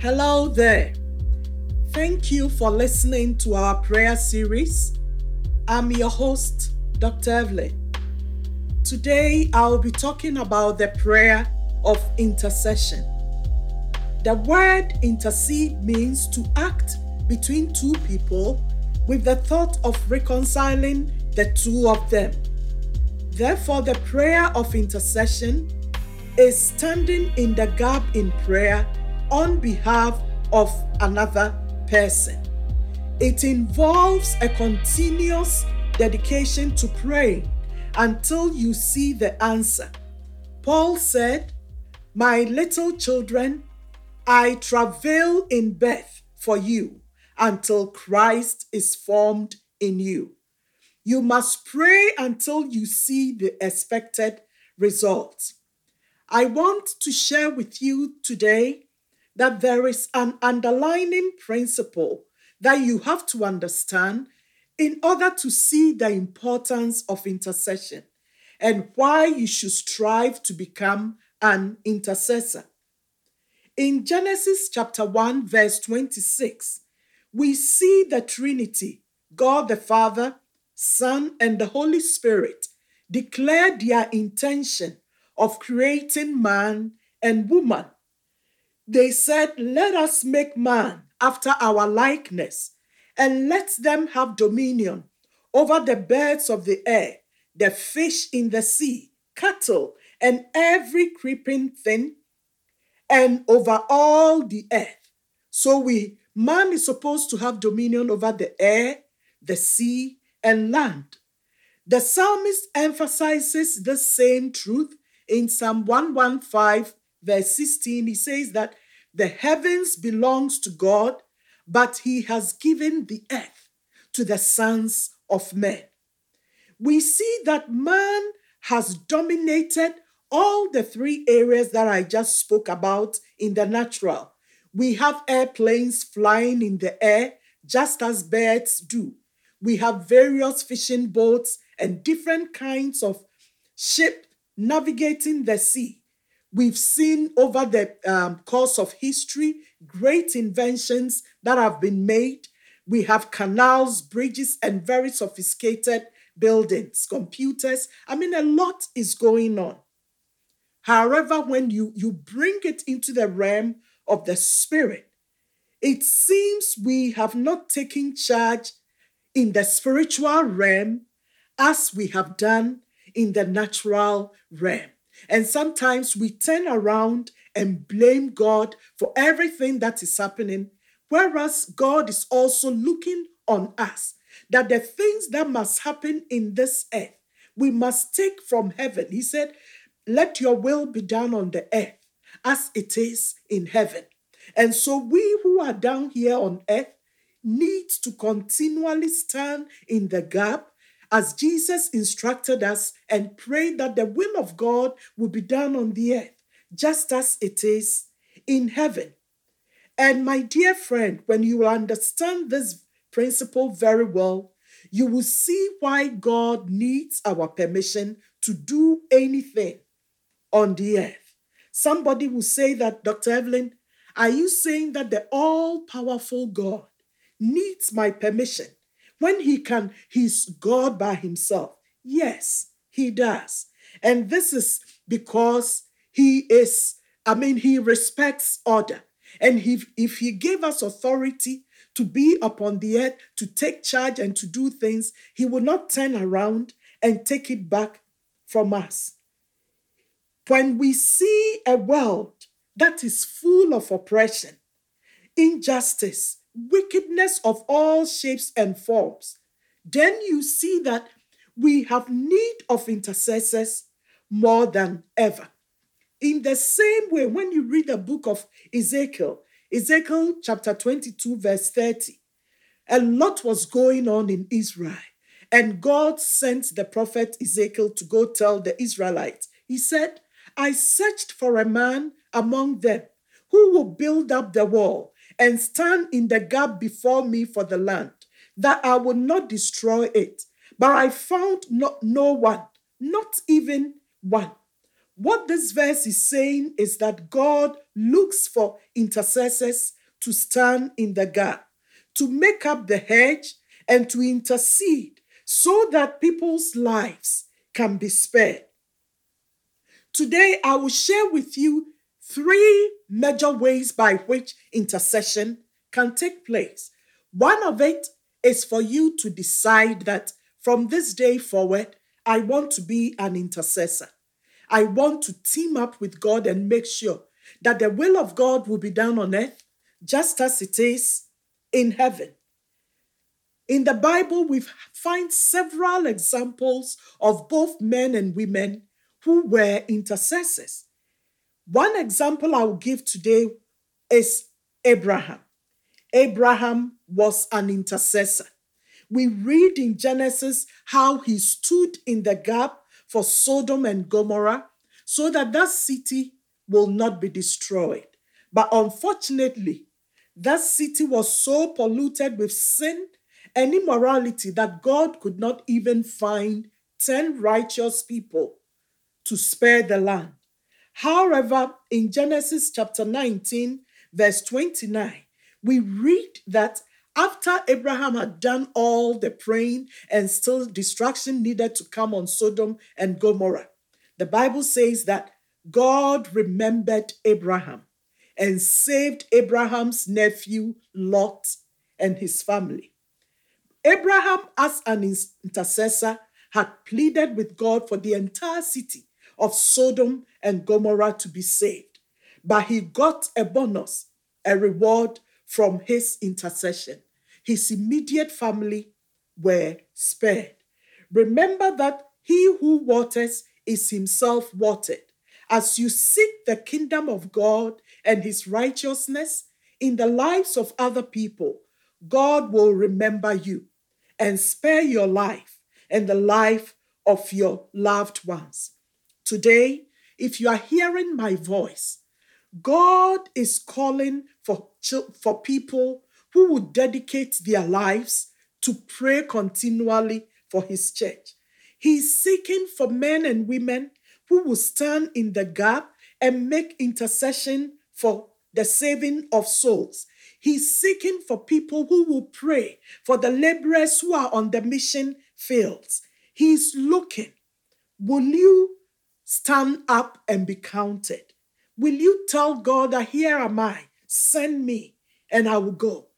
Hello there. Thank you for listening to our prayer series. I'm your host, Dr. Evelyn. Today, I'll be talking about the prayer of intercession. The word intercede means to act between two people with the thought of reconciling the two of them. Therefore, the prayer of intercession is standing in the gap in prayer on behalf of another person. It involves a continuous dedication to praying until you see the answer. Paul said, My little children, I travail in birth for you until Christ is formed in you. You must pray until you see the expected results. I want to share with you today that there is an underlying principle that you have to understand in order to see the importance of intercession and why you should strive to become an intercessor. In Genesis chapter 1, verse 26, we see the Trinity, God the Father, Son, and the Holy Spirit, declare their intention of creating man and woman they said, Let us make man after our likeness, and let them have dominion over the birds of the air, the fish in the sea, cattle, and every creeping thing, and over all the earth. So we man is supposed to have dominion over the air, the sea, and land. The psalmist emphasizes the same truth in Psalm 115 verse 16, he says that the heavens belongs to God, but he has given the earth to the sons of men. We see that man has dominated all the three areas that I just spoke about in the natural. We have airplanes flying in the air just as birds do. We have various fishing boats and different kinds of ship navigating the sea. We've seen over the um, course of history great inventions that have been made. We have canals, bridges, and very sophisticated buildings, computers. I mean, a lot is going on. However, when you, you bring it into the realm of the spirit, it seems we have not taken charge in the spiritual realm as we have done in the natural realm. And sometimes we turn around and blame God for everything that is happening, whereas God is also looking on us that the things that must happen in this earth, we must take from heaven. He said, Let your will be done on the earth as it is in heaven. And so we who are down here on earth need to continually stand in the gap as Jesus instructed us and prayed that the will of God would be done on the earth, just as it is in heaven. And my dear friend, when you will understand this principle very well, you will see why God needs our permission to do anything on the earth. Somebody will say that, Dr. Evelyn, are you saying that the all powerful God needs my permission when he can, he's God by himself. Yes, he does. And this is because he is, I mean, he respects order. And he, if he gave us authority to be upon the earth, to take charge and to do things, he will not turn around and take it back from us. When we see a world that is full of oppression, injustice, wickedness of all shapes and forms, then you see that we have need of intercessors more than ever. In the same way, when you read the book of Ezekiel, Ezekiel chapter 22, verse 30, a lot was going on in Israel. And God sent the prophet Ezekiel to go tell the Israelites. He said, I searched for a man among them who will build up the wall and stand in the gap before me for the land, that I will not destroy it. But I found not, no one, not even one. what this verse is saying is that God looks for intercessors to stand in the gap, to make up the hedge, and to intercede so that people's lives can be spared. Today, I will share with you three major ways by which intercession can take place. One of it is for you to decide that from this day forward, I want to be an intercessor. I want to team up with God and make sure that the will of God will be done on earth just as it is in heaven. In the Bible, we find several examples of both men and women who were intercessors. One example I will give today is Abraham. Abraham was an intercessor. We read in Genesis how he stood in the gap for Sodom and Gomorrah so that that city will not be destroyed. But unfortunately, that city was so polluted with sin and immorality that God could not even find 10 righteous people to spare the land. However, in Genesis chapter 19, verse 29, we read that after Abraham had done all the praying and still destruction needed to come on Sodom and Gomorrah, the Bible says that God remembered Abraham and saved Abraham's nephew Lot and his family. Abraham, as an intercessor, had pleaded with God for the entire city of Sodom and Gomorrah to be saved. But he got a bonus, a reward from his intercession. His immediate family were spared. Remember that he who waters is himself watered. As you seek the kingdom of God and his righteousness in the lives of other people, God will remember you and spare your life and the life of your loved ones. Today, if you are hearing my voice, God is calling for, for people who would dedicate their lives to pray continually for his church. He's seeking for men and women who will stand in the gap and make intercession for the saving of souls. He's seeking for people who will pray for the laborers who are on the mission fields. He's looking. Will you stand up and be counted? Will you tell God that here am I, send me, and I will go?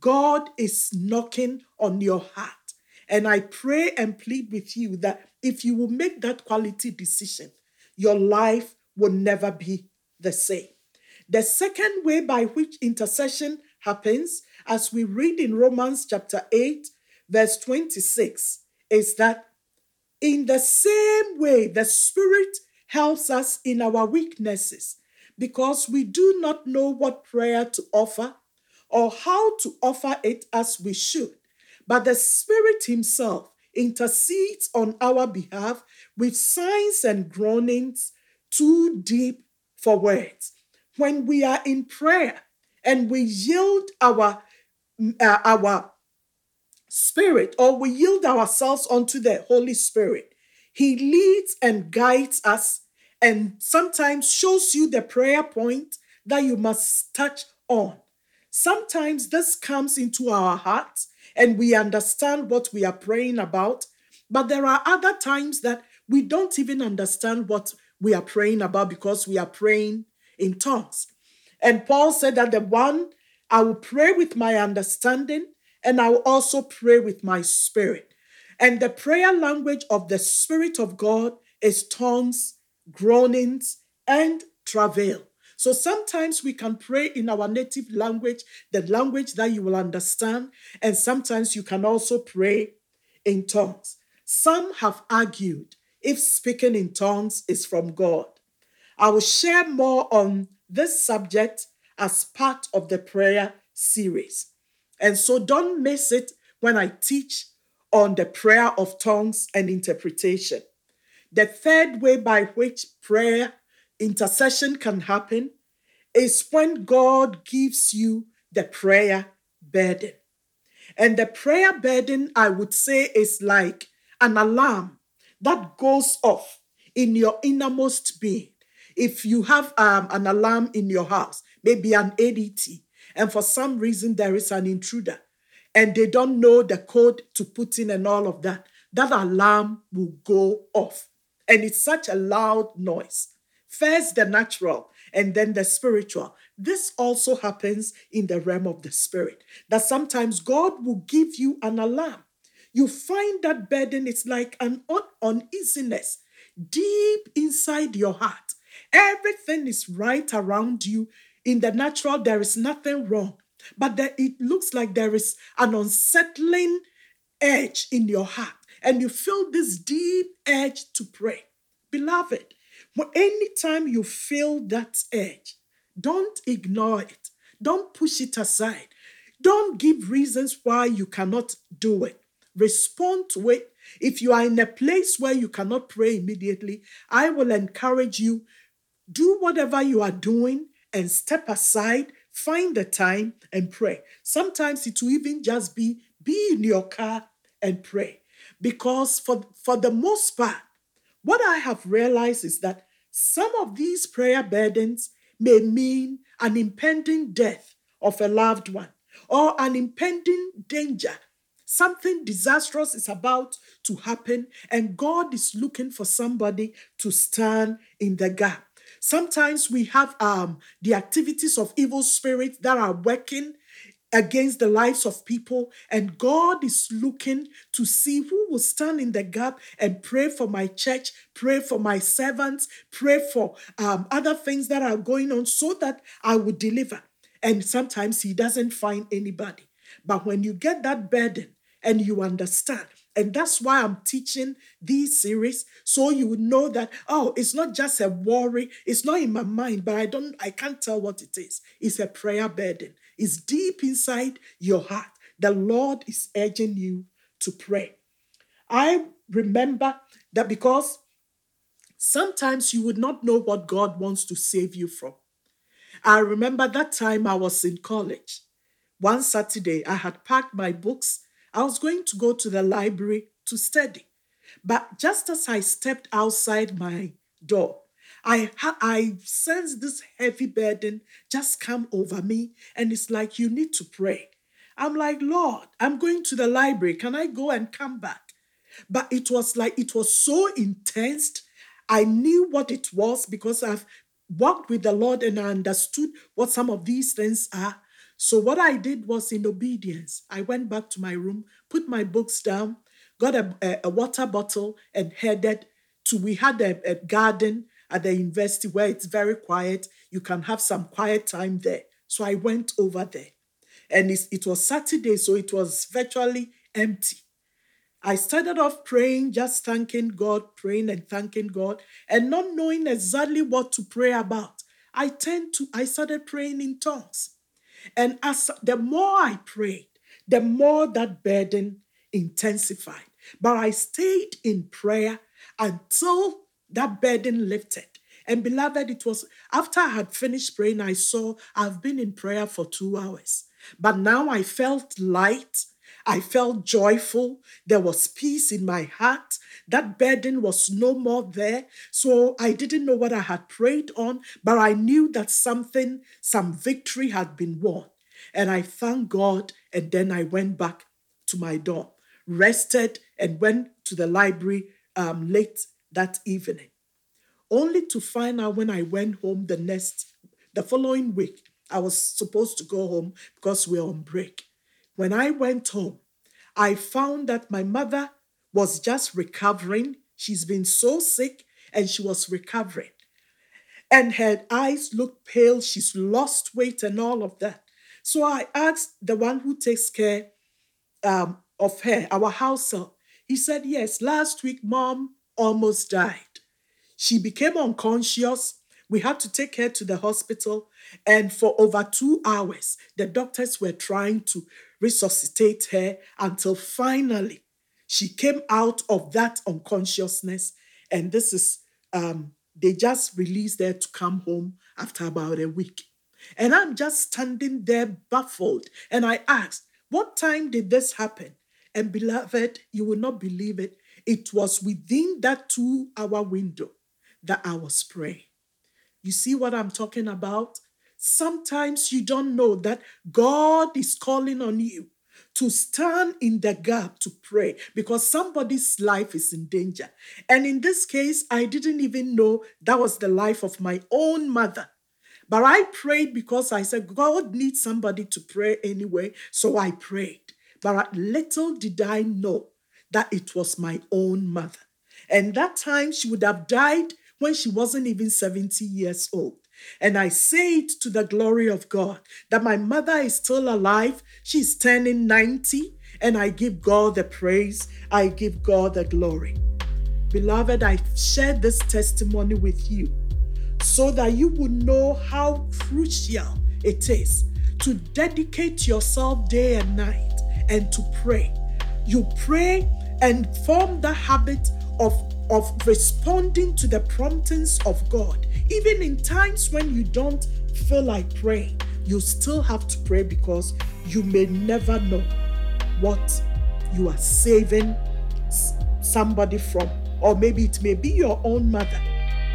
God is knocking on your heart. And I pray and plead with you that if you will make that quality decision, your life will never be the same. The second way by which intercession happens, as we read in Romans chapter 8, verse 26, is that in the same way the Spirit helps us in our weaknesses because we do not know what prayer to offer or how to offer it as we should. But the Spirit Himself intercedes on our behalf with signs and groanings too deep for words. When we are in prayer and we yield our, uh, our spirit or we yield ourselves unto the Holy Spirit, He leads and guides us and sometimes shows you the prayer point that you must touch on. Sometimes this comes into our hearts and we understand what we are praying about, but there are other times that we don't even understand what we are praying about because we are praying in tongues. And Paul said that the one I will pray with my understanding and I will also pray with my spirit. And the prayer language of the Spirit of God is tongues, groanings, and travail. So sometimes we can pray in our native language, the language that you will understand, and sometimes you can also pray in tongues. Some have argued if speaking in tongues is from God. I will share more on this subject as part of the prayer series. And so don't miss it when I teach on the prayer of tongues and interpretation. The third way by which prayer intercession can happen is when God gives you the prayer burden. And the prayer burden, I would say, is like an alarm that goes off in your innermost being. If you have um, an alarm in your house, maybe an ADT, and for some reason there is an intruder, and they don't know the code to put in and all of that, that alarm will go off. And it's such a loud noise. First, the natural, and then the spiritual. This also happens in the realm of the spirit, that sometimes God will give you an alarm. You find that burden is like an uneasiness deep inside your heart. Everything is right around you. In the natural, there is nothing wrong, but there, it looks like there is an unsettling edge in your heart, and you feel this deep edge to pray. Beloved, anytime you feel that edge, don't ignore it. Don't push it aside. Don't give reasons why you cannot do it. Respond to it. If you are in a place where you cannot pray immediately, I will encourage you do whatever you are doing and step aside, find the time and pray. Sometimes it will even just be be in your car and pray. Because for, for the most part, what I have realized is that some of these prayer burdens may mean an impending death of a loved one or an impending danger. Something disastrous is about to happen, and God is looking for somebody to stand in the gap. Sometimes we have um, the activities of evil spirits that are working against the lives of people. And God is looking to see who will stand in the gap and pray for my church, pray for my servants, pray for um, other things that are going on so that I will deliver. And sometimes He doesn't find anybody. But when you get that burden and you understand, and that's why I'm teaching these series so you would know that oh it's not just a worry it's not in my mind but I don't I can't tell what it is it's a prayer burden It's deep inside your heart. The Lord is urging you to pray. I remember that because sometimes you would not know what God wants to save you from. I remember that time I was in college. One Saturday, I had packed my books. I was going to go to the library to study. But just as I stepped outside my door, I ha- I sense this heavy burden just come over me, and it's like you need to pray. I'm like, Lord, I'm going to the library. Can I go and come back? But it was like it was so intense. I knew what it was because I've walked with the Lord and I understood what some of these things are. So what I did was in obedience. I went back to my room, put my books down, got a, a, a water bottle, and headed to. We had a, a garden at the university where it's very quiet. You can have some quiet time there. So I went over there. And it was Saturday, so it was virtually empty. I started off praying, just thanking God, praying and thanking God, and not knowing exactly what to pray about. I tend to, I started praying in tongues. And as the more I prayed, the more that burden intensified. But I stayed in prayer until that burden lifted. And beloved, it was after I had finished praying, I saw I've been in prayer for two hours. But now I felt light. I felt joyful. There was peace in my heart. That burden was no more there. So I didn't know what I had prayed on, but I knew that something, some victory had been won. And I thanked God. And then I went back to my dorm, rested, and went to the library um, late that evening, only to find out when I went home the next, the following week, I was supposed to go home because we we're on break. When I went home, I found that my mother was just recovering. She's been so sick and she was recovering. And her eyes looked pale. She's lost weight and all of that. So I asked the one who takes care um, of her, our house. He said, Yes, last week mom almost died. She became unconscious. We had to take her to the hospital. And for over two hours, the doctors were trying to resuscitate her until finally she came out of that unconsciousness. And this is, um, they just released her to come home after about a week. And I'm just standing there baffled. And I asked, What time did this happen? And beloved, you will not believe it. It was within that two hour window that I was praying. You see what I'm talking about? Sometimes you don't know that God is calling on you to stand in the gap to pray because somebody's life is in danger. And in this case, I didn't even know that was the life of my own mother. But I prayed because I said, God needs somebody to pray anyway. So I prayed. But little did I know that it was my own mother. And that time she would have died when she wasn't even 70 years old. And I say it to the glory of God that my mother is still alive. She's turning 90, and I give God the praise. I give God the glory. Beloved, I share this testimony with you so that you would know how crucial it is to dedicate yourself day and night and to pray. You pray and form the habit of of responding to the promptings of God. Even in times when you don't feel like praying, you still have to pray because you may never know what you are saving somebody from. Or maybe it may be your own mother,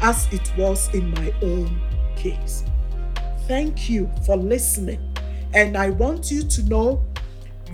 as it was in my own case. Thank you for listening. And I want you to know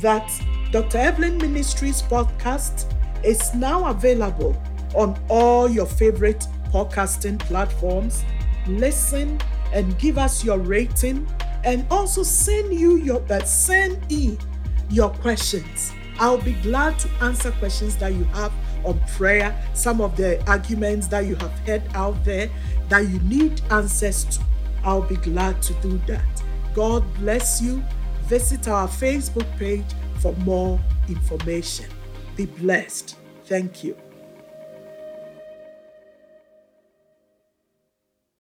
that Dr. Evelyn Ministries podcast is now available on all your favorite podcasting platforms. Listen and give us your rating and also send you your uh, send in your questions. I'll be glad to answer questions that you have on prayer, some of the arguments that you have heard out there that you need answers to. I'll be glad to do that. God bless you. Visit our Facebook page for more information. Be blessed. Thank you.